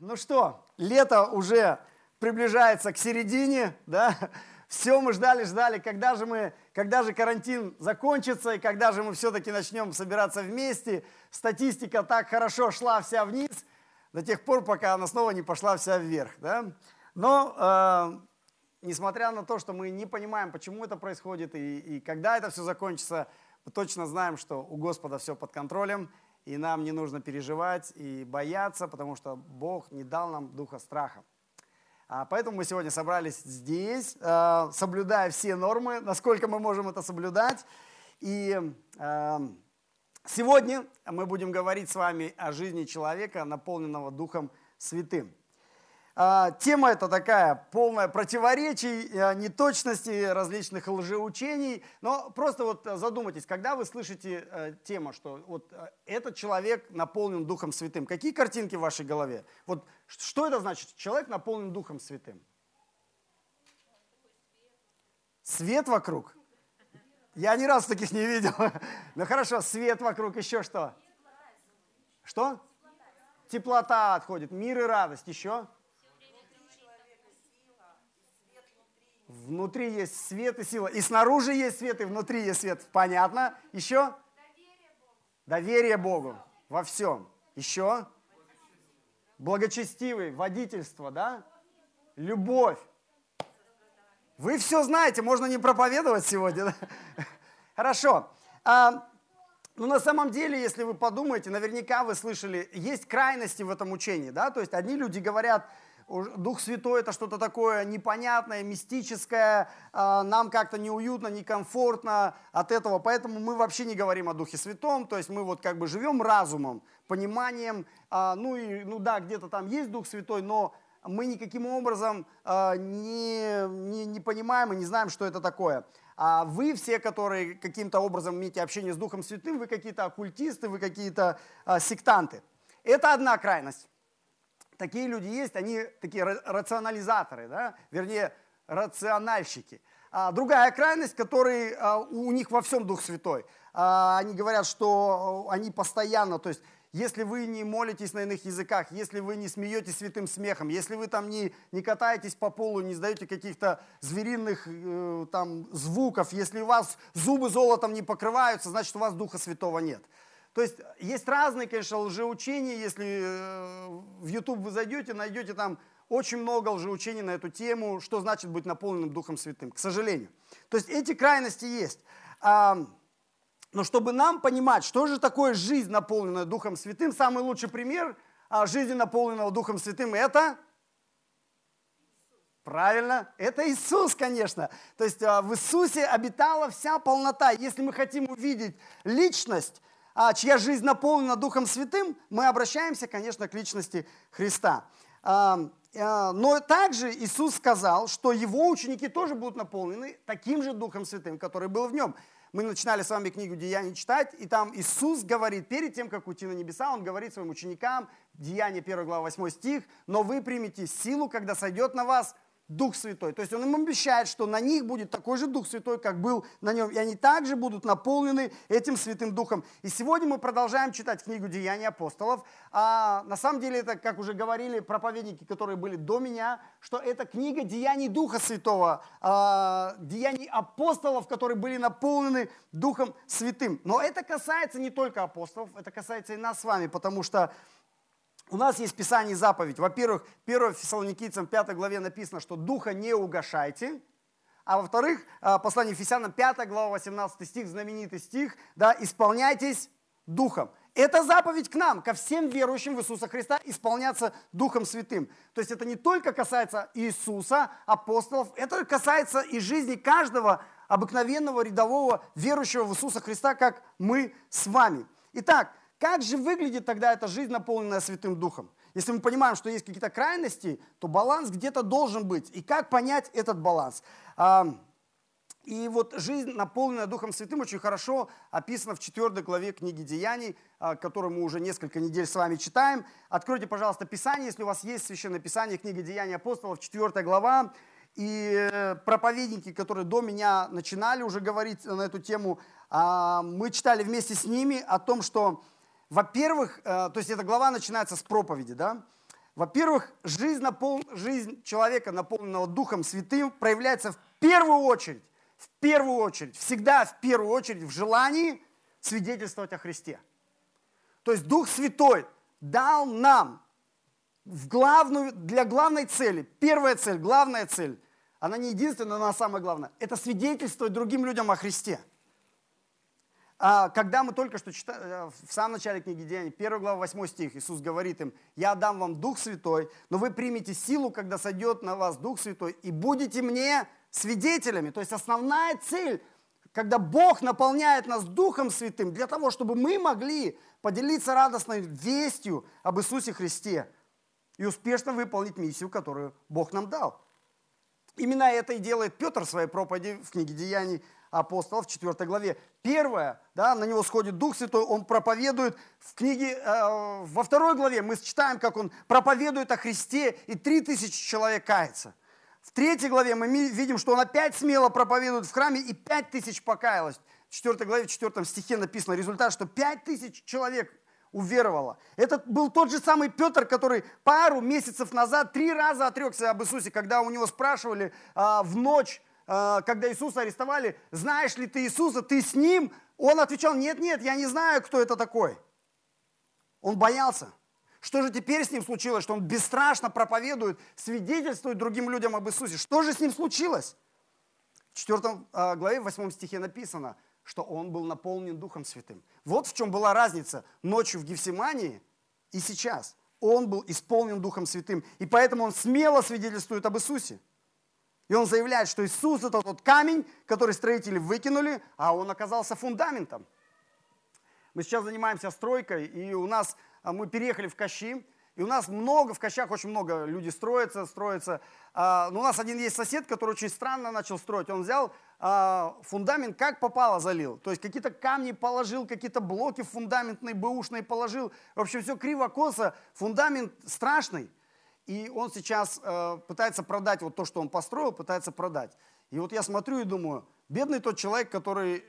Ну что, лето уже приближается к середине, да? Все мы ждали, ждали, когда же мы, когда же карантин закончится и когда же мы все-таки начнем собираться вместе. Статистика так хорошо шла вся вниз до тех пор, пока она снова не пошла вся вверх, да? Но э, несмотря на то, что мы не понимаем, почему это происходит и, и когда это все закончится, мы точно знаем, что у Господа все под контролем, и нам не нужно переживать и бояться, потому что Бог не дал нам духа страха. А поэтому мы сегодня собрались здесь, э, соблюдая все нормы, насколько мы можем это соблюдать. И э, сегодня мы будем говорить с вами о жизни человека, наполненного Духом Святым. А, тема это такая полная противоречий, э, неточности, различных лжеучений. Но просто вот задумайтесь, когда вы слышите э, тему, что вот э, этот человек наполнен Духом Святым, какие картинки в вашей голове? Вот что это значит? Человек наполнен Духом Святым. Свет вокруг? Я ни разу таких не видел. Ну хорошо, свет вокруг, еще что? Что? Теплота отходит, мир и радость, еще? Внутри есть свет и сила. И снаружи есть свет, и внутри есть свет. Понятно? Еще? Доверие Богу. Доверие Богу во всем. Еще? Благочестивый, водительство, да? Любовь. Вы все знаете, можно не проповедовать сегодня. Да? Хорошо. А, ну, на самом деле, если вы подумаете, наверняка вы слышали, есть крайности в этом учении, да? То есть одни люди говорят, Дух Святой это что-то такое непонятное, мистическое, а, нам как-то неуютно, некомфортно от этого, поэтому мы вообще не говорим о Духе Святом, то есть мы вот как бы живем разумом, пониманием, а, ну и, ну да, где-то там есть Дух Святой, но мы никаким образом а, не, не, не понимаем и не знаем, что это такое. А вы все, которые каким-то образом имеете общение с Духом Святым, вы какие-то оккультисты, вы какие-то сектанты. Это одна крайность такие люди есть, они такие рационализаторы, да? вернее, рациональщики. А другая крайность, который а, у них во всем Дух Святой. А, они говорят, что они постоянно, то есть если вы не молитесь на иных языках, если вы не смеетесь святым смехом, если вы там не, не катаетесь по полу, не издаете каких-то звериных э, там звуков, если у вас зубы золотом не покрываются, значит у вас Духа Святого нет. То есть есть разные, конечно, лжеучения. Если э, в YouTube вы зайдете, найдете там очень много лжеучений на эту тему, что значит быть наполненным Духом Святым, к сожалению. То есть эти крайности есть. Но чтобы нам понимать, что же такое жизнь, наполненная Духом Святым, самый лучший пример а, жизни, наполненного Духом Святым, это Правильно, это Иисус, конечно. То есть а, в Иисусе обитала вся полнота. Если мы хотим увидеть личность, чья жизнь наполнена Духом Святым, мы обращаемся, конечно, к личности Христа. А, а, но также Иисус сказал, что его ученики тоже будут наполнены таким же Духом Святым, который был в нем. Мы начинали с вами книгу «Деяний» читать, и там Иисус говорит, перед тем, как уйти на небеса, Он говорит своим ученикам, Деяния 1 глава 8 стих, «Но вы примете силу, когда сойдет на вас Дух Святой. То есть он им обещает, что на них будет такой же Дух Святой, как был на нем. И они также будут наполнены этим Святым Духом. И сегодня мы продолжаем читать книгу «Деяния апостолов». А на самом деле это, как уже говорили проповедники, которые были до меня, что это книга «Деяний Духа Святого», а, «Деяний апостолов», которые были наполнены Духом Святым. Но это касается не только апостолов, это касается и нас с вами, потому что у нас есть Писание и заповедь. Во-первых, 1 Фессалоникийцам 5 главе написано, что духа не угошайте. А во-вторых, а, послание Ефесянам 5 глава 18 стих, знаменитый стих, да, исполняйтесь духом. Это заповедь к нам, ко всем верующим в Иисуса Христа, исполняться Духом Святым. То есть это не только касается Иисуса, апостолов, это касается и жизни каждого обыкновенного рядового верующего в Иисуса Христа, как мы с вами. Итак, как же выглядит тогда эта жизнь, наполненная Святым Духом? Если мы понимаем, что есть какие-то крайности, то баланс где-то должен быть. И как понять этот баланс? И вот жизнь, наполненная Духом Святым, очень хорошо описана в 4 главе книги Деяний, а, которую мы уже несколько недель с вами читаем. Откройте, пожалуйста, Писание, если у вас есть Священное Писание, книга Деяний апостолов, 4 глава. И э, проповедники, которые до меня начинали уже говорить на эту тему, а, мы читали вместе с ними о том, что во-первых, э, то есть эта глава начинается с проповеди, да? Во-первых, жизнь, напол... жизнь человека, наполненного Духом Святым, проявляется в первую очередь, в первую очередь, всегда в первую очередь в желании свидетельствовать о Христе. То есть Дух Святой дал нам в главную, для главной цели, первая цель, главная цель, она не единственная, но она самая главная, это свидетельствовать другим людям о Христе. А, когда мы только что читали, э, в самом начале книги Деяний, 1 глава, 8 стих, Иисус говорит им, «Я дам вам Дух Святой, но вы примете силу, когда сойдет на вас Дух Святой, и будете мне свидетелями». То есть основная цель, когда Бог наполняет нас Духом Святым, для того, чтобы мы могли поделиться радостной вестью об Иисусе Христе и успешно выполнить миссию, которую Бог нам дал. Именно это и делает Петр в своей проповеди в книге Деяний, апостолов в 4 главе. Первое, да, на него сходит Дух Святой, он проповедует в книге, э, во второй главе мы читаем, как он проповедует о Христе, и три тысячи человек кается. В третьей главе мы видим, что он опять смело проповедует в храме, и пять тысяч покаялось. В 4 главе, в 4 стихе написано результат, что пять тысяч человек уверовало. Это был тот же самый Петр, который пару месяцев назад три раза отрекся об Иисусе, когда у него спрашивали а, в ночь, когда Иисуса арестовали, знаешь ли ты Иисуса, ты с ним? Он отвечал, нет, нет, я не знаю, кто это такой. Он боялся. Что же теперь с ним случилось, что он бесстрашно проповедует, свидетельствует другим людям об Иисусе? Что же с ним случилось? В 4 э, главе, в 8 стихе написано, что он был наполнен Духом Святым. Вот в чем была разница ночью в Гефсимании и сейчас. Он был исполнен Духом Святым, и поэтому он смело свидетельствует об Иисусе. И он заявляет, что Иисус это тот камень, который строители выкинули, а он оказался фундаментом. Мы сейчас занимаемся стройкой, и у нас, а, мы переехали в Кащи, и у нас много, в Кащах очень много людей строятся, строятся. А, но у нас один есть сосед, который очень странно начал строить. Он взял а, фундамент, как попало залил. То есть какие-то камни положил, какие-то блоки фундаментные, бэушные положил. В общем, все криво-косо. Фундамент страшный. И он сейчас э, пытается продать вот то, что он построил, пытается продать. И вот я смотрю и думаю, бедный тот человек, который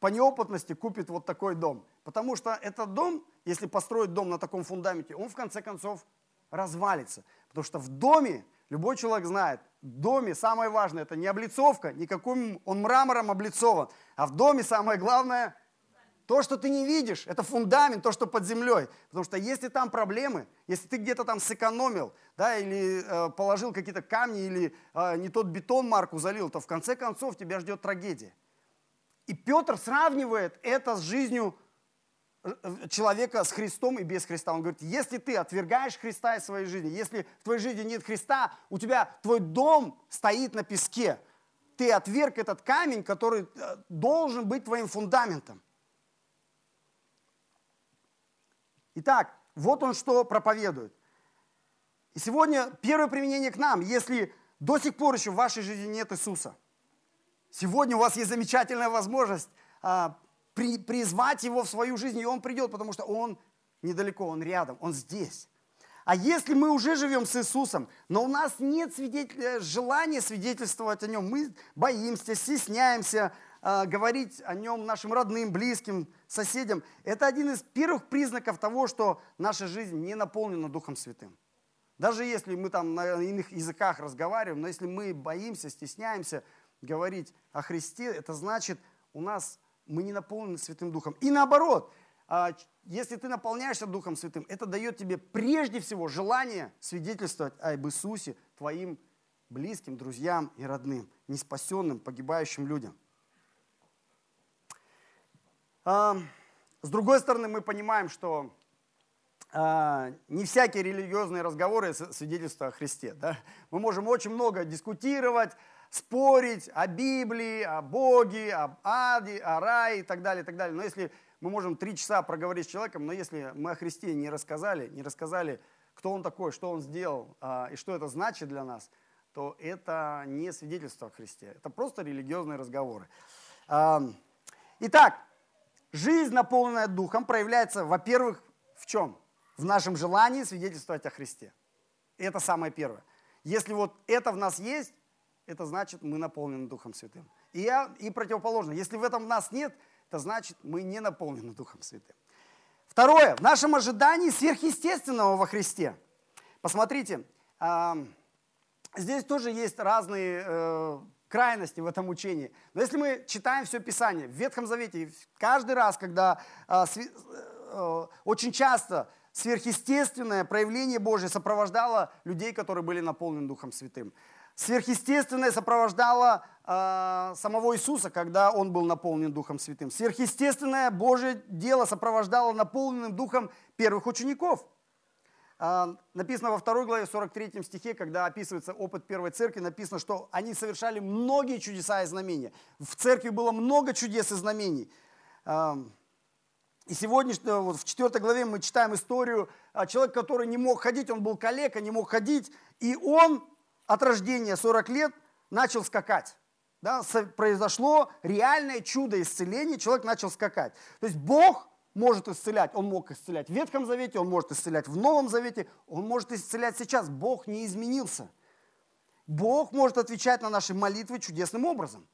по неопытности купит вот такой дом. Потому что этот дом, если построить дом на таком фундаменте, он в конце концов развалится. Потому что в доме, любой человек знает, в доме самое важное, это не облицовка, никаким он мрамором облицован, а в доме самое главное то, что ты не видишь, это фундамент, то, что под землей. Потому что если там проблемы, если ты где-то там сэкономил, да, или э, положил какие-то камни, или э, не тот бетон марку залил, то в конце концов тебя ждет трагедия. И Петр сравнивает это с жизнью э, э, человека с Христом и без Христа. Он говорит, если ты отвергаешь Христа из своей жизни, если в твоей жизни нет Христа, у тебя твой дом стоит на песке. Ты отверг этот камень, который э, должен быть твоим фундаментом. Итак, вот он что проповедует. И сегодня первое применение к нам, если до сих пор еще в вашей жизни нет Иисуса, сегодня у вас есть замечательная возможность а, при, призвать Его в свою жизнь, и Он придет, потому что Он недалеко, Он рядом, Он здесь. А если мы уже живем с Иисусом, но у нас нет свидетель... желания свидетельствовать о Нем, мы боимся, стесняемся, говорить о нем нашим родным, близким, соседям, это один из первых признаков того, что наша жизнь не наполнена Духом Святым. Даже если мы там на иных языках разговариваем, но если мы боимся, стесняемся говорить о Христе, это значит, у нас мы не наполнены Святым Духом. И наоборот, а, если ты наполняешься Духом Святым, это дает тебе прежде всего желание свидетельствовать об Иисусе твоим близким, друзьям и родным, неспасенным, погибающим людям. С другой стороны, мы понимаем, что а, не всякие религиозные разговоры свидетельствуют о Христе. Да? Мы можем очень много дискутировать, спорить о Библии, о Боге, об аде, о рае и так далее, и так далее. Но если мы можем три часа проговорить с человеком, но если мы о Христе не рассказали, не рассказали, кто Он такой, что Он сделал а, и что это значит для нас, то это не свидетельство о Христе. Это просто религиозные разговоры. Итак, Жизнь, наполненная Духом, проявляется, во-первых, в чем? В нашем желании свидетельствовать о Христе. Это самое первое. Если вот это в нас есть, это значит, мы наполнены Духом Святым. И, я, и противоположно, если в этом в нас нет, это значит, мы не наполнены Духом Святым. Второе, в нашем ожидании сверхъестественного во Христе. Посмотрите, здесь тоже есть разные э, крайности в этом учении. Но если мы читаем все Писание, в Ветхом Завете, каждый раз, когда а, э, очень часто сверхъестественное проявление Божье сопровождало людей, которые были наполнены Духом Святым. Сверхъестественное сопровождало э, самого Иисуса, когда Он был наполнен Духом Святым. Сверхъестественное Божье дело сопровождало наполненным Духом первых учеников. Э, написано во второй главе, 43 стихе, когда описывается опыт первой церкви, написано, что они совершали многие чудеса и знамения. В церкви было много чудес и знамений. Э, и сегодня, вот в 4 главе мы читаем историю человека, который не мог ходить, он был калека, не мог ходить, и он от рождения 40 лет начал скакать. Да, произошло реальное чудо исцеления, человек начал скакать. То есть Бог может исцелять, Он мог исцелять в Ветхом Завете, Он может исцелять в Новом Завете, Он может исцелять сейчас. Бог не изменился. Бог может отвечать на наши молитвы чудесным образом.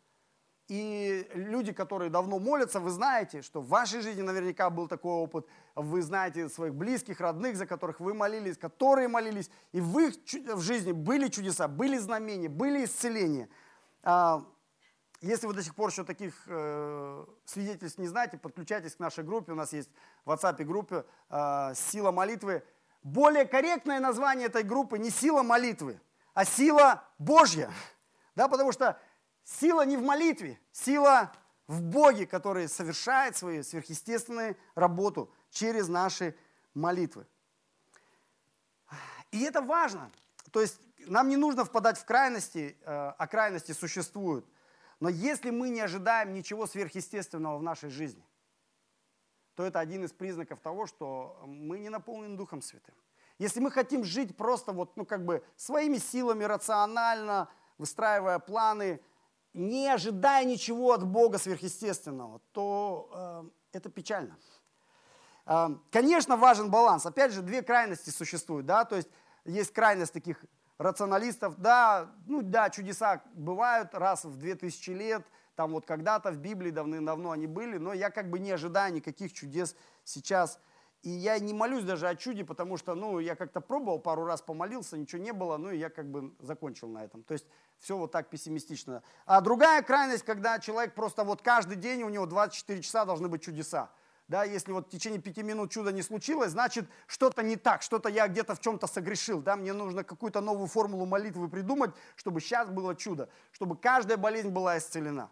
И люди, которые давно молятся, вы знаете, что в вашей жизни наверняка был такой опыт. Вы знаете своих близких, родных, за которых вы молились, которые молились. И в их в жизни были чудеса, были знамения, были исцеления. Если вы до сих пор еще таких э, свидетельств не знаете, подключайтесь к нашей группе. У нас есть в WhatsApp группе э, «Сила молитвы». Более корректное название этой группы не «Сила молитвы», а «Сила Божья». Да, потому что Сила не в молитве, сила в Боге, который совершает свою сверхъестественную работу через наши молитвы. И это важно. То есть нам не нужно впадать в крайности, э, а крайности существуют. Но если мы не ожидаем ничего сверхъестественного в нашей жизни, то это один из признаков того, что мы не наполнены Духом Святым. Если мы хотим жить просто вот, ну, как бы своими силами, рационально, выстраивая планы, не ожидая ничего от Бога сверхъестественного, то э, это печально. Э, конечно, важен баланс. Опять же, две крайности существуют. Да? То есть есть крайность таких рационалистов. Да, ну да, чудеса бывают раз в 2000 лет. Там вот когда-то в Библии давным-давно они были, но я как бы не ожидаю никаких чудес сейчас и я не молюсь даже о чуде, потому что, ну, я как-то пробовал, пару раз помолился, ничего не было, ну, и я как бы закончил на этом. То есть все вот так пессимистично. А другая крайность, когда человек просто вот каждый день, у него 24 часа должны быть чудеса. Да, если вот в течение пяти минут чудо не случилось, значит, что-то не так, что-то я где-то в чем-то согрешил. Да, мне нужно какую-то новую формулу молитвы придумать, чтобы сейчас было чудо, чтобы каждая болезнь была исцелена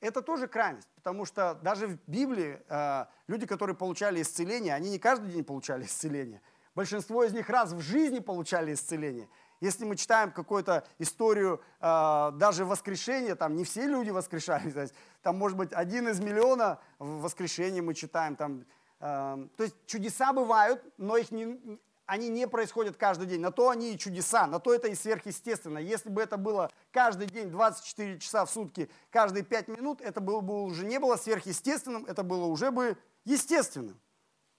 это тоже крайность, потому что даже в Библии э, люди, которые получали исцеление, они не каждый день получали исцеление. Большинство из них раз в жизни получали исцеление. Если мы читаем какую-то историю э, даже воскрешения, там не все люди воскрешались, там может быть один из миллиона в воскрешении мы читаем. Там, э, то есть чудеса бывают, но их не, они не происходят каждый день. На то они и чудеса, на то это и сверхъестественно. Если бы это было каждый день, 24 часа в сутки, каждые 5 минут, это было бы уже не было сверхъестественным, это было уже бы естественным.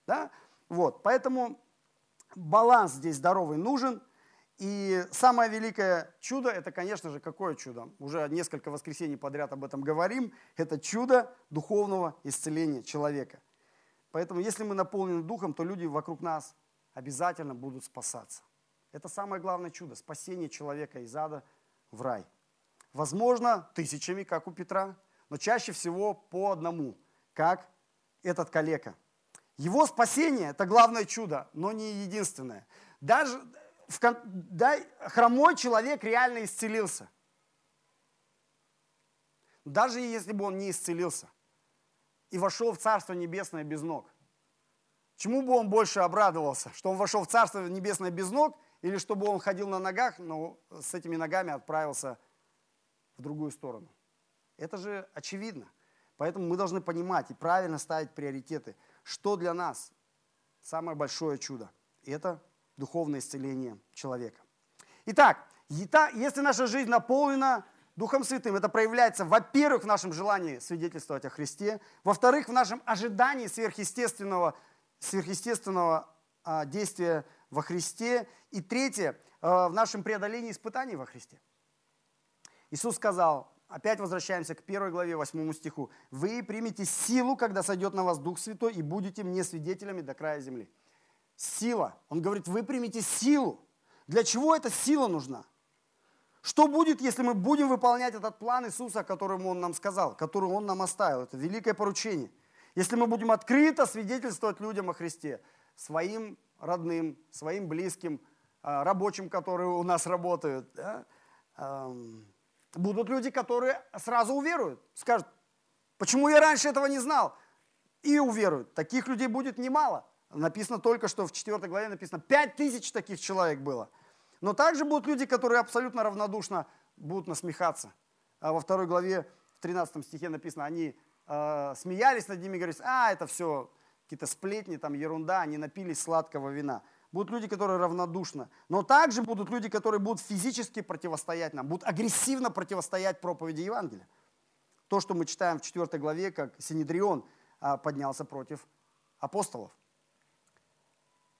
Да? Вот, поэтому баланс здесь здоровый нужен. И самое великое чудо, это, конечно же, какое чудо? Уже несколько воскресений подряд об этом говорим. Это чудо духовного исцеления человека. Поэтому, если мы наполнены духом, то люди вокруг нас обязательно будут спасаться. Это самое главное чудо – спасение человека из ада в рай. Возможно, тысячами, как у Петра, но чаще всего по одному, как этот калека. Его спасение – это главное чудо, но не единственное. Даже в, да, хромой человек реально исцелился. Даже если бы он не исцелился и вошел в Царство Небесное без ног, Чему бы он больше обрадовался? Что он вошел в Царство Небесное без ног, или чтобы он ходил на ногах, но с этими ногами отправился в другую сторону? Это же очевидно. Поэтому мы должны понимать и правильно ставить приоритеты. Что для нас самое большое чудо? Это духовное исцеление человека. Итак, если наша жизнь наполнена Духом Святым, это проявляется, во-первых, в нашем желании свидетельствовать о Христе, во-вторых, в нашем ожидании сверхъестественного сверхъестественного а, действия во Христе. И третье, а, в нашем преодолении испытаний во Христе. Иисус сказал, опять возвращаемся к первой главе, восьмому стиху. «Вы примете силу, когда сойдет на вас Дух Святой, и будете мне свидетелями до края земли». Сила. Он говорит, вы примете силу. Для чего эта сила нужна? Что будет, если мы будем выполнять этот план Иисуса, который Он нам сказал, который Он нам оставил? Это великое поручение. Если мы будем открыто свидетельствовать людям о Христе, своим родным, своим близким, а, рабочим, которые у нас работают, да? будут люди, которые сразу уверуют, скажут, почему я раньше этого не знал? И уверуют. Таких людей будет немало. Написано только, что в 4 главе написано, 5 тысяч таких человек было – но также будут люди, которые абсолютно равнодушно будут насмехаться. А во второй главе, в 13 стихе написано, они э, смеялись над ними и говорили, а, это все какие-то сплетни, там ерунда, они напились сладкого вина. Будут люди, которые равнодушны. Но также будут люди, которые будут физически противостоять нам, будут агрессивно противостоять проповеди Евангелия. То, что мы читаем в 4 главе, как Синедрион а, поднялся против апостолов.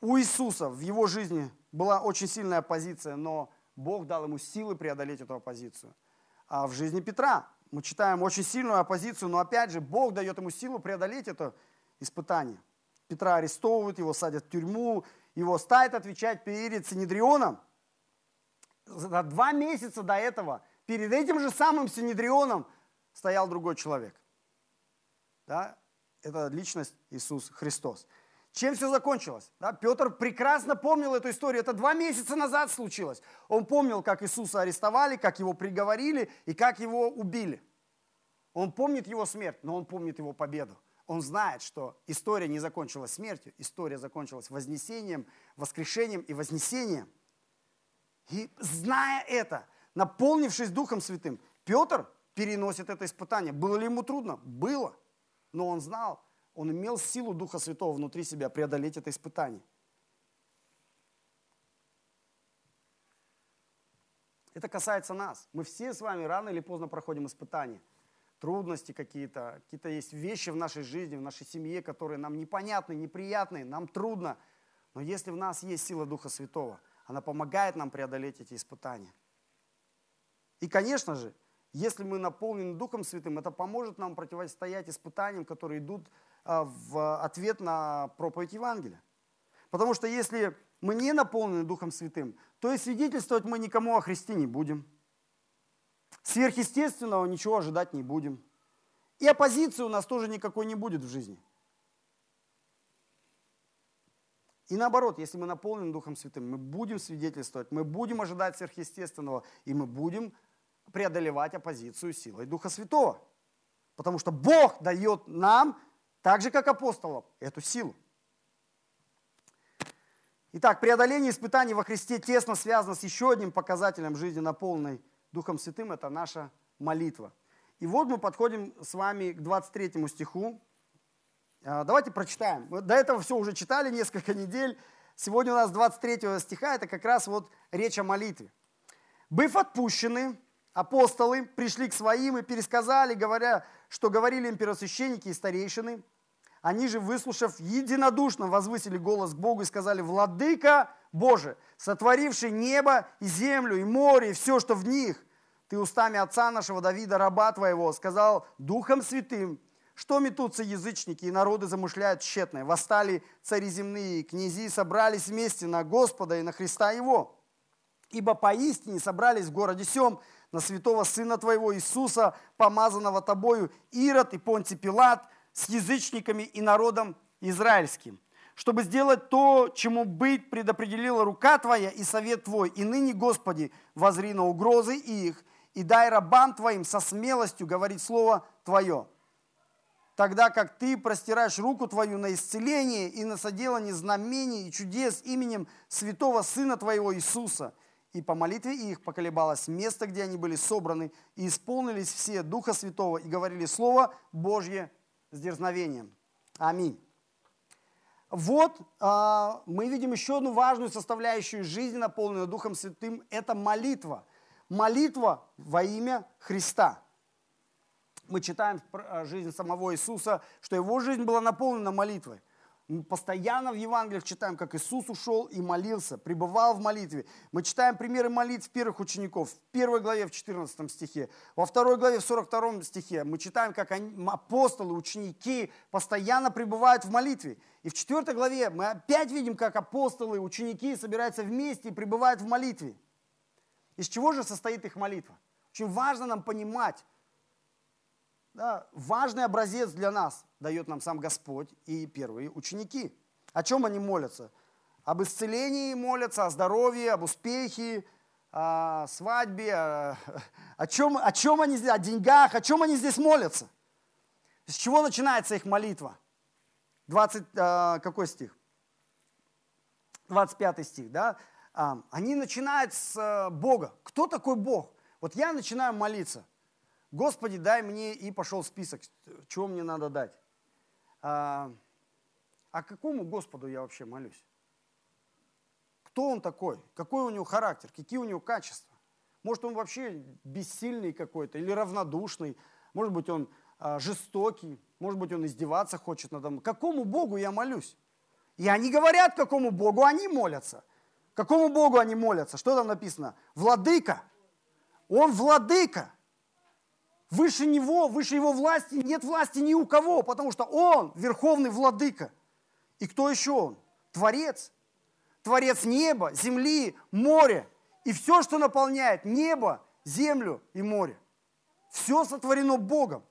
У Иисуса в его жизни была очень сильная оппозиция, но Бог дал ему силы преодолеть эту оппозицию. А в жизни Петра мы читаем очень сильную оппозицию, но опять же Бог дает ему силу преодолеть это испытание. Петра арестовывают, его садят в тюрьму, его ставят отвечать перед Синедрионом. За два месяца до этого перед этим же самым Синедрионом стоял другой человек. Да? Это личность Иисус Христос. Чем все закончилось? Да, Петр прекрасно помнил эту историю. Это два месяца назад случилось. Он помнил, как Иисуса арестовали, как его приговорили и как его убили. Он помнит его смерть, но он помнит его победу. Он знает, что история не закончилась смертью, история закончилась вознесением, воскрешением и вознесением. И зная это, наполнившись Духом Святым, Петр переносит это испытание. Было ли ему трудно? Было. Но он знал, он имел силу Духа Святого внутри себя преодолеть это испытание. Это касается нас. Мы все с вами рано или поздно проходим испытания. Трудности какие-то, какие-то есть вещи в нашей жизни, в нашей семье, которые нам непонятны, неприятны, нам трудно. Но если в нас есть сила Духа Святого, она помогает нам преодолеть эти испытания. И, конечно же, если мы наполнены Духом Святым, это поможет нам противостоять испытаниям, которые идут в ответ на проповедь Евангелия. Потому что если мы не наполнены Духом Святым, то и свидетельствовать мы никому о Христе не будем. Сверхъестественного ничего ожидать не будем. И оппозиции у нас тоже никакой не будет в жизни. И наоборот, если мы наполнены Духом Святым, мы будем свидетельствовать, мы будем ожидать сверхъестественного, и мы будем преодолевать оппозицию силой Духа Святого. Потому что Бог дает нам так же, как апостолам, эту силу. Итак, преодоление испытаний во Христе тесно связано с еще одним показателем жизни, наполненной Духом Святым, это наша молитва. И вот мы подходим с вами к 23 стиху. А, давайте прочитаем. До этого все уже читали несколько недель. Сегодня у нас 23 стиха, это как раз вот речь о молитве. «Быв отпущены, апостолы пришли к своим и пересказали, говоря, что говорили им первосвященники и старейшины, они же, выслушав, единодушно возвысили голос к Богу и сказали, «Владыка Боже, сотворивший небо и землю, и море, и все, что в них, ты устами отца нашего Давида, раба твоего, сказал Духом Святым, что метутся язычники, и народы замышляют тщетное. Восстали цари земные, и князи собрались вместе на Господа и на Христа Его. Ибо поистине собрались в городе Сем на святого Сына Твоего Иисуса, помазанного Тобою, Ирод и Понти Пилат, с язычниками и народом израильским, чтобы сделать то, чему быть предопределила рука Твоя и совет Твой. И ныне, Господи, возри на угрозы их, и дай рабам Твоим со смелостью говорить Слово Твое. Тогда как Ты простираешь руку Твою на исцеление и на соделание знамений и чудес именем святого Сына Твоего Иисуса – и по молитве их поколебалось место, где они были собраны, и исполнились все Духа Святого, и говорили Слово Божье с дерзновением. Аминь. Вот а, мы видим еще одну важную составляющую жизни, наполненную Духом Святым, это молитва. Молитва во имя Христа. Мы читаем в жизни самого Иисуса, что его жизнь была наполнена молитвой. Мы постоянно в Евангелиях читаем, как Иисус ушел и молился, пребывал в молитве. Мы читаем примеры молитв первых учеников в первой главе в 14 стихе, во второй главе в 42 стихе. Мы читаем, как они, апостолы, ученики постоянно пребывают в молитве. И в четвертой главе мы опять видим, как апостолы, ученики собираются вместе и пребывают в молитве. Из чего же состоит их молитва? Очень важно нам понимать, да, важный образец для нас дает нам сам Господь и первые ученики. О чем они молятся? Об исцелении молятся, о здоровье, об успехе, о свадьбе, о, о, чем, о чем они здесь, о деньгах, о чем они здесь молятся. С чего начинается их молитва? 20, а, какой стих? 25 стих, да? А, они начинают с а, Бога. Кто такой Бог? Вот я начинаю молиться – Господи, дай мне, и пошел список, чего мне надо дать. А, а какому Господу я вообще молюсь? Кто он такой? Какой у него характер? Какие у него качества? Может, он вообще бессильный какой-то или равнодушный? Может быть, он а, жестокий? Может быть, он издеваться хочет надо мной? Какому Богу я молюсь? И они говорят, какому Богу они молятся. Какому Богу они молятся? Что там написано? Владыка. Он владыка. Выше него, выше его власти нет власти ни у кого, потому что он верховный владыка. И кто еще он? Творец. Творец неба, земли, моря. И все, что наполняет небо, землю и море. Все сотворено Богом.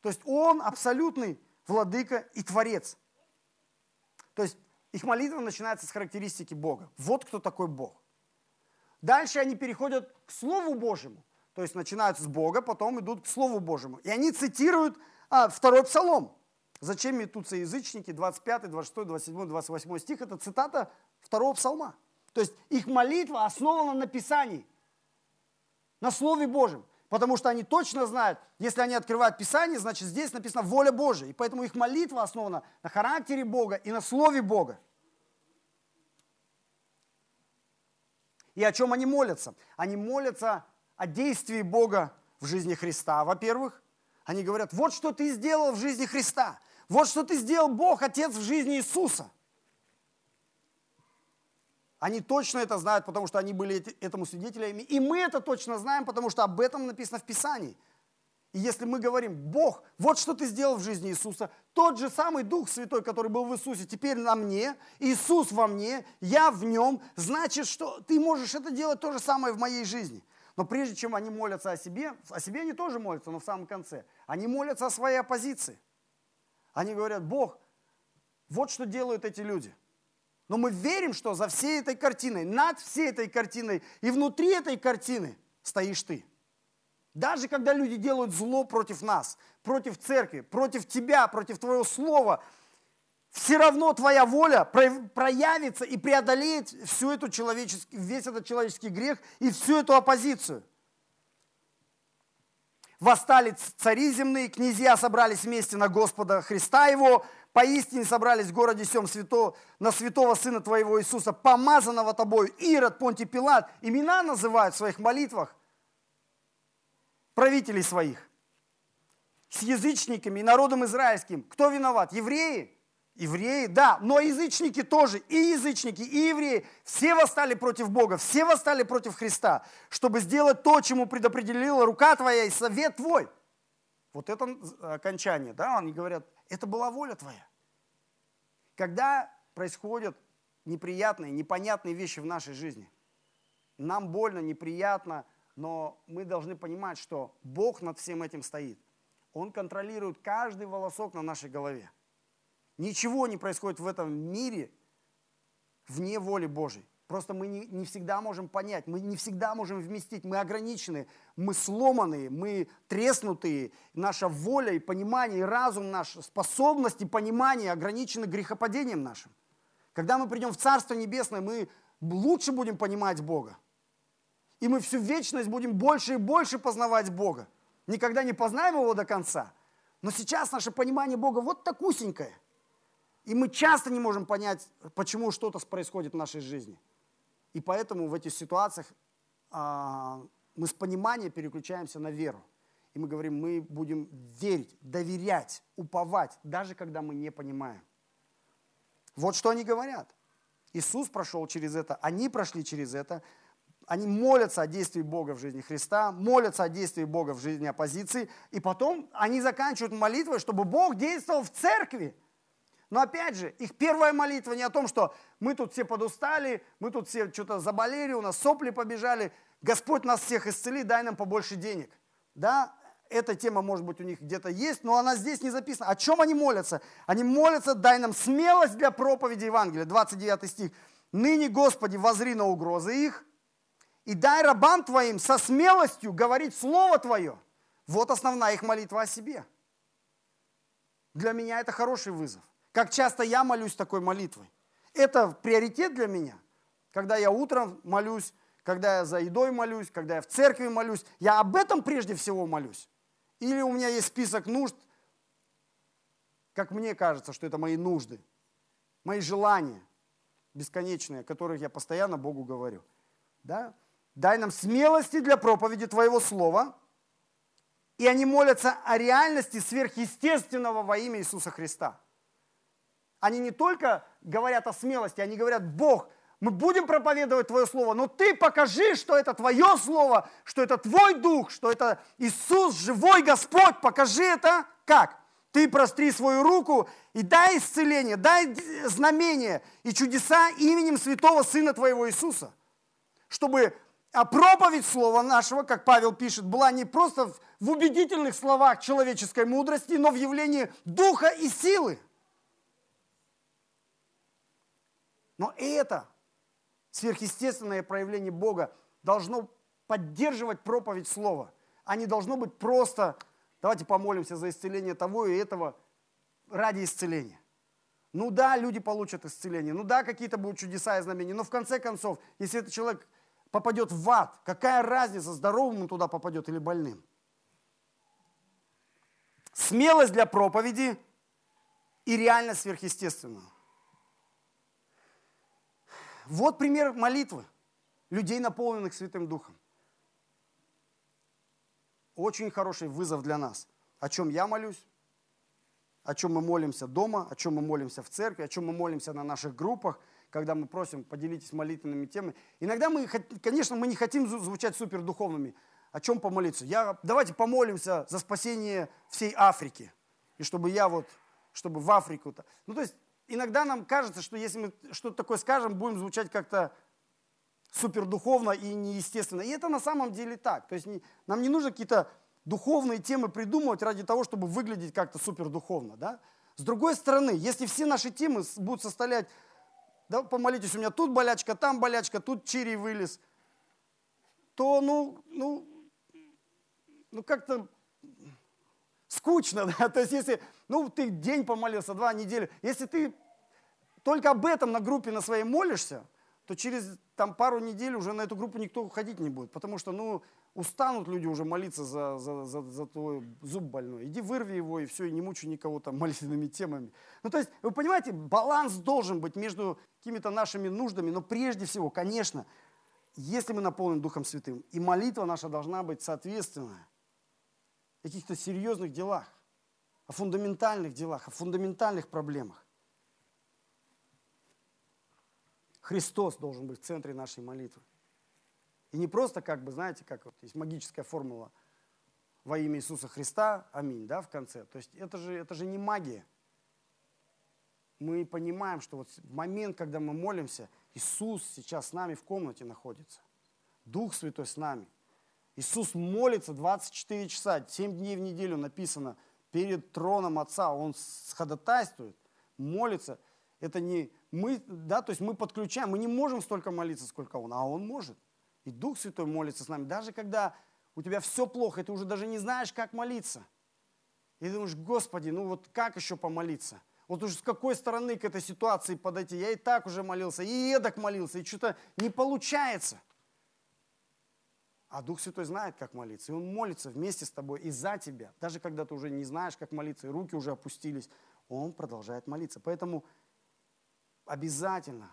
То есть он абсолютный владыка и творец. То есть их молитва начинается с характеристики Бога. Вот кто такой Бог. Дальше они переходят к Слову Божьему. То есть начинают с Бога, потом идут к Слову Божьему. И они цитируют а, второй псалом. Зачем метутся язычники? 25, 26, 27, 28 стих. Это цитата второго псалма. То есть их молитва основана на Писании, на Слове Божьем. Потому что они точно знают, если они открывают Писание, значит здесь написана воля Божья. И поэтому их молитва основана на характере Бога и на Слове Бога. И о чем они молятся? Они молятся о действии Бога в жизни Христа, во-первых. Они говорят, вот что ты сделал в жизни Христа. Вот что ты сделал Бог, Отец в жизни Иисуса. Они точно это знают, потому что они были этому свидетелями. И мы это точно знаем, потому что об этом написано в Писании. И если мы говорим, Бог, вот что ты сделал в жизни Иисуса, тот же самый Дух Святой, который был в Иисусе, теперь на мне, Иисус во мне, я в нем, значит, что ты можешь это делать то же самое в моей жизни. Но прежде чем они молятся о себе, о себе они тоже молятся, но в самом конце, они молятся о своей оппозиции. Они говорят, Бог, вот что делают эти люди. Но мы верим, что за всей этой картиной, над всей этой картиной и внутри этой картины стоишь ты. Даже когда люди делают зло против нас, против церкви, против тебя, против твоего слова – все равно твоя воля проявится и преодолеет всю эту человеческий, весь этот человеческий грех и всю эту оппозицию. Восстали цари земные, князья собрались вместе на Господа Христа Его, поистине собрались в городе Сем свято, на святого Сына Твоего Иисуса, помазанного Тобою, Ирод, Понтий Пилат, имена называют в своих молитвах правителей своих. С язычниками и народом израильским. Кто виноват? Евреи? Евреи, да, но язычники тоже, и язычники, и евреи, все восстали против Бога, все восстали против Христа, чтобы сделать то, чему предопределила рука твоя и совет твой. Вот это окончание, да, они говорят, это была воля твоя. Когда происходят неприятные, непонятные вещи в нашей жизни, нам больно, неприятно, но мы должны понимать, что Бог над всем этим стоит. Он контролирует каждый волосок на нашей голове. Ничего не происходит в этом мире вне воли Божьей. Просто мы не, не всегда можем понять, мы не всегда можем вместить, мы ограничены, мы сломанные, мы треснутые. Наша воля и понимание, и разум наш, способности понимания ограничены грехопадением нашим. Когда мы придем в Царство Небесное, мы лучше будем понимать Бога. И мы всю вечность будем больше и больше познавать Бога. Никогда не познаем Его до конца. Но сейчас наше понимание Бога вот такусенькое. И мы часто не можем понять, почему что-то происходит в нашей жизни. И поэтому в этих ситуациях а, мы с понимания переключаемся на веру. И мы говорим, мы будем верить, доверять, уповать, даже когда мы не понимаем. Вот что они говорят. Иисус прошел через это, они прошли через это, они молятся о действии Бога в жизни Христа, молятся о действии Бога в жизни оппозиции, и потом они заканчивают молитвой, чтобы Бог действовал в церкви. Но опять же, их первая молитва не о том, что мы тут все подустали, мы тут все что-то заболели, у нас сопли побежали, Господь нас всех исцели, дай нам побольше денег. Да, эта тема, может быть, у них где-то есть, но она здесь не записана. О чем они молятся? Они молятся, дай нам смелость для проповеди Евангелия. 29 стих. Ныне, Господи, возри на угрозы их, и дай рабам Твоим со смелостью говорить Слово Твое. Вот основная их молитва о себе. Для меня это хороший вызов. Как часто я молюсь такой молитвой. Это приоритет для меня. Когда я утром молюсь, когда я за едой молюсь, когда я в церкви молюсь, я об этом прежде всего молюсь. Или у меня есть список нужд, как мне кажется, что это мои нужды, мои желания бесконечные, о которых я постоянно Богу говорю. Да? Дай нам смелости для проповеди Твоего Слова. И они молятся о реальности сверхъестественного во имя Иисуса Христа. Они не только говорят о смелости, они говорят, Бог, мы будем проповедовать Твое Слово, но Ты покажи, что это Твое Слово, что это Твой Дух, что это Иисус, живой Господь. Покажи это как? Ты простри свою руку и дай исцеление, дай знамение и чудеса именем святого Сына Твоего Иисуса. Чтобы проповедь Слова нашего, как Павел пишет, была не просто в убедительных словах человеческой мудрости, но в явлении духа и силы. Но это сверхъестественное проявление Бога должно поддерживать проповедь Слова, а не должно быть просто, давайте помолимся за исцеление того и этого ради исцеления. Ну да, люди получат исцеление, ну да, какие-то будут чудеса и знамения, но в конце концов, если этот человек попадет в ад. Какая разница, здоровым он туда попадет или больным? Смелость для проповеди и реальность сверхъестественного. Вот пример молитвы людей, наполненных Святым Духом. Очень хороший вызов для нас. О чем я молюсь, о чем мы молимся дома, о чем мы молимся в церкви, о чем мы молимся на наших группах – когда мы просим, поделитесь молитвенными темами. Иногда мы, конечно, мы не хотим звучать супер духовными. О чем помолиться? Я, давайте помолимся за спасение всей Африки. И чтобы я вот, чтобы в Африку-то. Ну, то есть, иногда нам кажется, что если мы что-то такое скажем, будем звучать как-то супер духовно и неестественно. И это на самом деле так. То есть, не, нам не нужно какие-то духовные темы придумывать ради того, чтобы выглядеть как-то супер духовно. Да? С другой стороны, если все наши темы будут составлять да, помолитесь, у меня тут болячка, там болячка, тут чирий вылез, то, ну, ну, ну как-то скучно, да? то есть если, ну, ты день помолился, два недели, если ты только об этом на группе на своей молишься, то через там, пару недель уже на эту группу никто ходить не будет, потому что, ну, Устанут люди уже молиться за, за, за, за твой зуб больной. Иди вырви его, и все, и не мучай никого там молитвенными темами. Ну, то есть, вы понимаете, баланс должен быть между какими-то нашими нуждами, но прежде всего, конечно, если мы наполнены Духом Святым, и молитва наша должна быть соответственная о каких-то серьезных делах, о фундаментальных делах, о фундаментальных проблемах. Христос должен быть в центре нашей молитвы. И не просто, как бы, знаете, как вот есть магическая формула во имя Иисуса Христа, аминь, да, в конце. То есть это же, это же не магия. Мы понимаем, что вот в момент, когда мы молимся, Иисус сейчас с нами в комнате находится. Дух Святой с нами. Иисус молится 24 часа, 7 дней в неделю написано перед троном Отца. Он ходатайствует, молится. Это не мы, да, то есть мы подключаем, мы не можем столько молиться, сколько Он, а Он может. И Дух Святой молится с нами, даже когда у тебя все плохо, и ты уже даже не знаешь, как молиться. И ты думаешь, Господи, ну вот как еще помолиться? Вот уже с какой стороны к этой ситуации подойти? Я и так уже молился, и эдак молился, и что-то не получается. А Дух Святой знает, как молиться, и Он молится вместе с тобой и за тебя. Даже когда ты уже не знаешь, как молиться, и руки уже опустились, Он продолжает молиться. Поэтому обязательно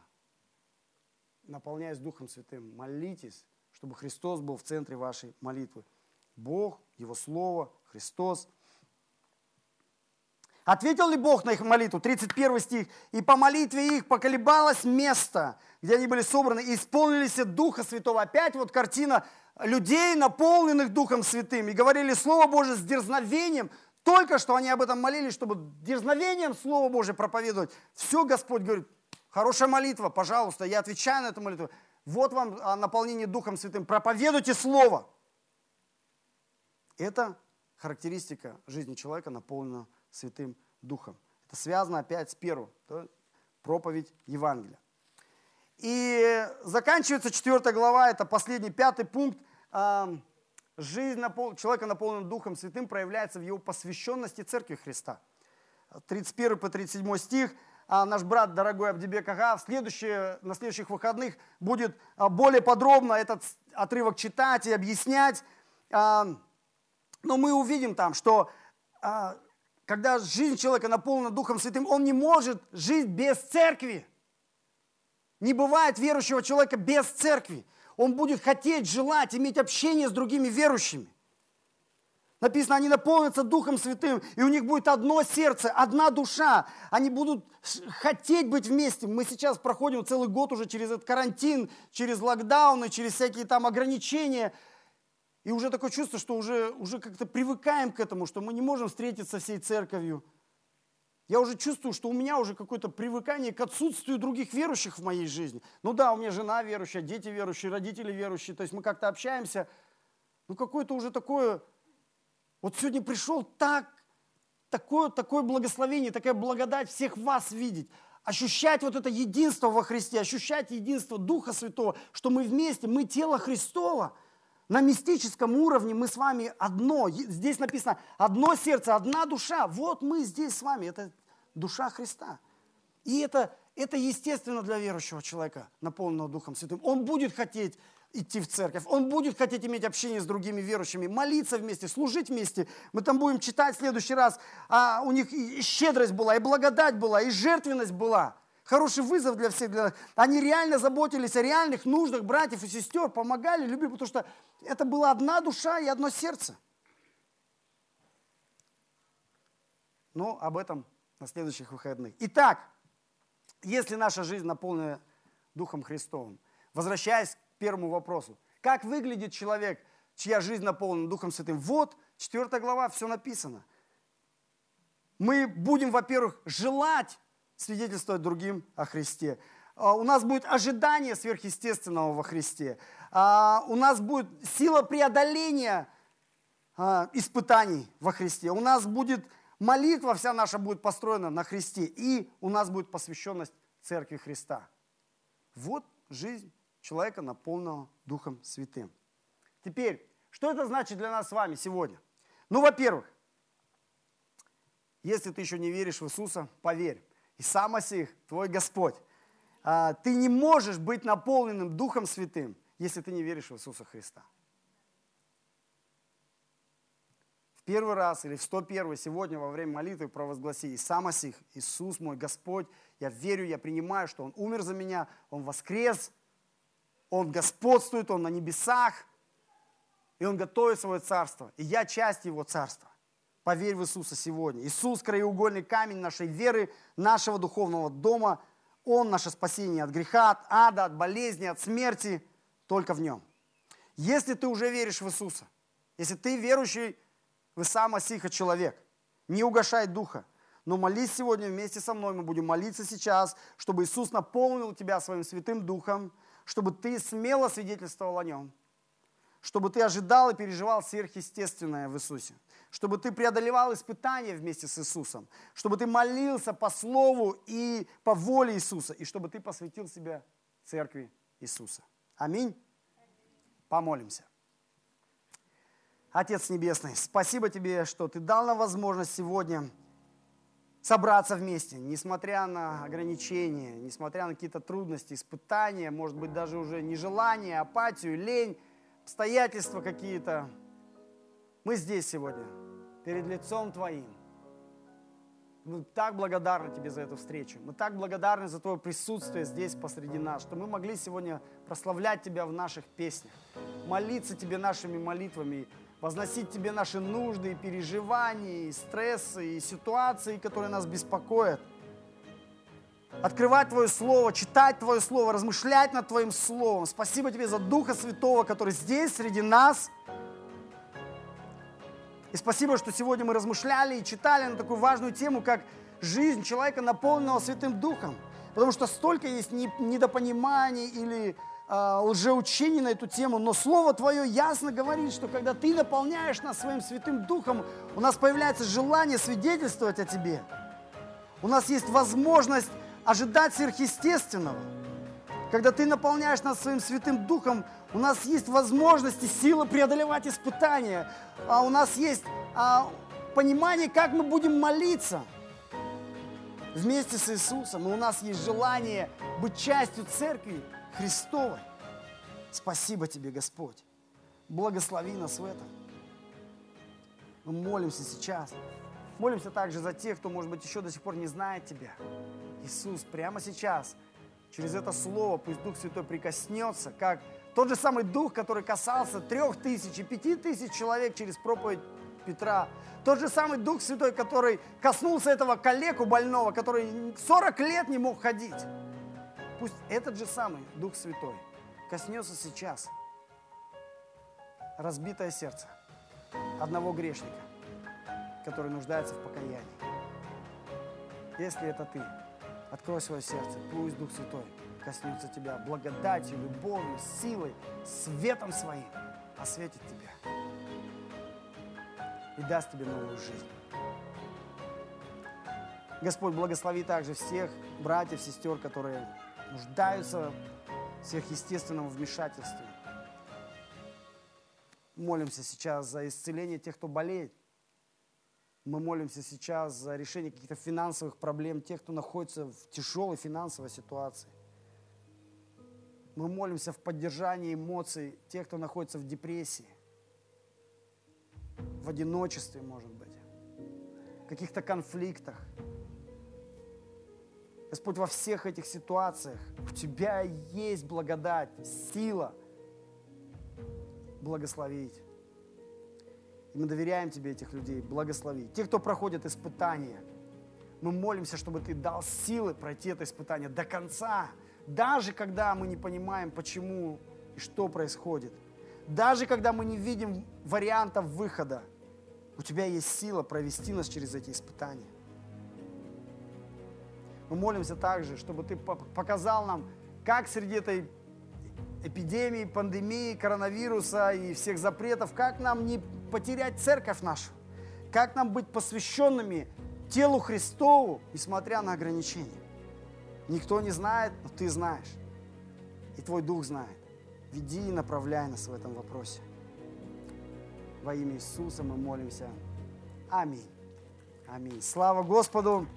наполняясь Духом Святым, молитесь, чтобы Христос был в центре вашей молитвы. Бог, Его Слово, Христос. Ответил ли Бог на их молитву? 31 стих. «И по молитве их поколебалось место, где они были собраны, и исполнились Духа Святого». Опять вот картина людей, наполненных Духом Святым, и говорили Слово Божие с дерзновением, только что они об этом молились, чтобы дерзновением Слово Божие проповедовать. Все Господь говорит, хорошая молитва, пожалуйста, я отвечаю на эту молитву. Вот вам наполнение Духом Святым, проповедуйте Слово. Это характеристика жизни человека, наполненного Святым Духом. Это связано опять с первым, то проповедь Евангелия. И заканчивается четвертая глава, это последний, пятый пункт. Жизнь человека, наполненного Духом Святым, проявляется в его посвященности Церкви Христа. 31 по 37 стих. А наш брат, дорогой Абдибек Ага, в следующие, на следующих выходных будет а, более подробно этот отрывок читать и объяснять. Но мы увидим там, что а, когда жизнь человека наполнена Духом Святым, он не может жить без церкви. Не бывает верующего человека без церкви. Он будет хотеть, желать, иметь общение с другими верующими. Написано, они наполнятся Духом Святым, и у них будет одно сердце, одна душа. Они будут хотеть быть вместе. Мы сейчас проходим целый год уже через этот карантин, через локдауны, через всякие там ограничения – и уже такое чувство, что уже, уже как-то привыкаем к этому, что мы не можем встретиться всей церковью. Я уже чувствую, что у меня уже какое-то привыкание к отсутствию других верующих в моей жизни. Ну да, у меня жена верующая, дети верующие, родители верующие, то есть мы как-то общаемся. Ну какое-то уже такое... Вот сегодня пришел так, такое, такое благословение, такая благодать всех вас видеть ощущать вот это единство во Христе, ощущать единство Духа Святого, что мы вместе, мы тело Христова – на мистическом уровне мы с вами одно. Здесь написано одно сердце, одна душа. Вот мы здесь с вами. Это душа Христа. И это, это естественно для верующего человека, наполненного Духом Святым. Он будет хотеть идти в церковь, он будет хотеть иметь общение с другими верующими, молиться вместе, служить вместе. Мы там будем читать в следующий раз, а у них и щедрость была, и благодать была, и жертвенность была – Хороший вызов для всех. Для... Они реально заботились о реальных нуждах братьев и сестер, помогали, любили, потому что это была одна душа и одно сердце. Но об этом на следующих выходных. Итак, если наша жизнь наполнена Духом Христовым, возвращаясь к первому вопросу, как выглядит человек, чья жизнь наполнена Духом Святым? Вот, 4 глава, все написано. Мы будем, во-первых, желать свидетельствовать другим о Христе. А, у нас будет ожидание сверхъестественного во Христе. А, у нас будет сила преодоления а, испытаний во Христе. У нас будет молитва вся наша будет построена на Христе. И у нас будет посвященность Церкви Христа. Вот жизнь человека, наполненного Духом Святым. Теперь, что это значит для нас с вами сегодня? Ну, во-первых, если ты еще не веришь в Иисуса, поверь. И сам Масих, твой Господь. А, ты не можешь быть наполненным Духом Святым, если ты не веришь в Иисуса Христа. В первый раз или в 101 сегодня во время молитвы провозгласи и сам Масих, Иисус мой Господь, я верю, я принимаю, что Он умер за меня, Он воскрес, Он господствует, Он на небесах, и Он готовит свое царство, и я часть Его царства. Поверь в Иисуса сегодня. Иисус – краеугольный камень нашей веры, нашего духовного дома. Он – наше спасение от греха, от ада, от болезни, от смерти. Только в Нем. Если ты уже веришь в Иисуса, если ты верующий в Иса Масиха человек, не угошай Духа, но молись сегодня вместе со мной, мы будем молиться сейчас, чтобы Иисус наполнил тебя своим Святым Духом, чтобы ты смело свидетельствовал о Нем, чтобы ты ожидал и переживал сверхъестественное в Иисусе чтобы ты преодолевал испытания вместе с Иисусом, чтобы ты молился по слову и по воле Иисуса, и чтобы ты посвятил себя церкви Иисуса. Аминь. Помолимся. Отец Небесный, спасибо Тебе, что Ты дал нам возможность сегодня собраться вместе, несмотря на ограничения, несмотря на какие-то трудности, испытания, может быть, даже уже нежелание, апатию, лень, обстоятельства какие-то, мы здесь сегодня, перед лицом Твоим. Мы так благодарны Тебе за эту встречу. Мы так благодарны за Твое присутствие здесь посреди нас, что мы могли сегодня прославлять Тебя в наших песнях, молиться Тебе нашими молитвами, возносить Тебе наши нужды переживания, и стрессы, и ситуации, которые нас беспокоят. Открывать Твое Слово, читать Твое Слово, размышлять над Твоим Словом. Спасибо Тебе за Духа Святого, который здесь, среди нас. И спасибо, что сегодня мы размышляли и читали на такую важную тему, как жизнь человека, наполненного Святым Духом. Потому что столько есть недопониманий или э, лжеучений на эту тему, но Слово Твое ясно говорит, что когда Ты наполняешь нас своим Святым Духом, у нас появляется желание свидетельствовать о Тебе. У нас есть возможность ожидать сверхъестественного. Когда Ты наполняешь нас своим Святым Духом, у нас есть возможности, силы преодолевать испытания. А у нас есть а, понимание, как мы будем молиться вместе с Иисусом. И у нас есть желание быть частью Церкви Христовой. Спасибо Тебе, Господь. Благослови нас в этом. Мы молимся сейчас. Молимся также за тех, кто, может быть, еще до сих пор не знает Тебя. Иисус, прямо сейчас, через это слово, пусть Дух Святой прикоснется, как тот же самый Дух, который касался трех тысяч и пяти тысяч человек через проповедь Петра. Тот же самый Дух Святой, который коснулся этого коллегу больного, который 40 лет не мог ходить. Пусть этот же самый Дух Святой коснется сейчас разбитое сердце одного грешника, который нуждается в покаянии. Если это ты, открой свое сердце, пусть Дух Святой коснется тебя благодатью, любовью, силой, светом своим, осветит тебя и даст тебе новую жизнь. Господь, благослови также всех братьев, сестер, которые нуждаются в сверхъестественном вмешательстве. Молимся сейчас за исцеление тех, кто болеет. Мы молимся сейчас за решение каких-то финансовых проблем тех, кто находится в тяжелой финансовой ситуации. Мы молимся в поддержании эмоций тех, кто находится в депрессии, в одиночестве, может быть, в каких-то конфликтах. Господь, во всех этих ситуациях у Тебя есть благодать, сила благословить. И мы доверяем Тебе этих людей, благослови. Те, кто проходит испытания, мы молимся, чтобы Ты дал силы пройти это испытание до конца, даже когда мы не понимаем, почему и что происходит. Даже когда мы не видим вариантов выхода, у тебя есть сила провести нас через эти испытания. Мы молимся также, чтобы ты показал нам, как среди этой эпидемии, пандемии, коронавируса и всех запретов, как нам не потерять церковь нашу, как нам быть посвященными телу Христову, несмотря на ограничения. Никто не знает, но ты знаешь. И твой дух знает. Веди и направляй нас в этом вопросе. Во имя Иисуса мы молимся. Аминь. Аминь. Слава Господу!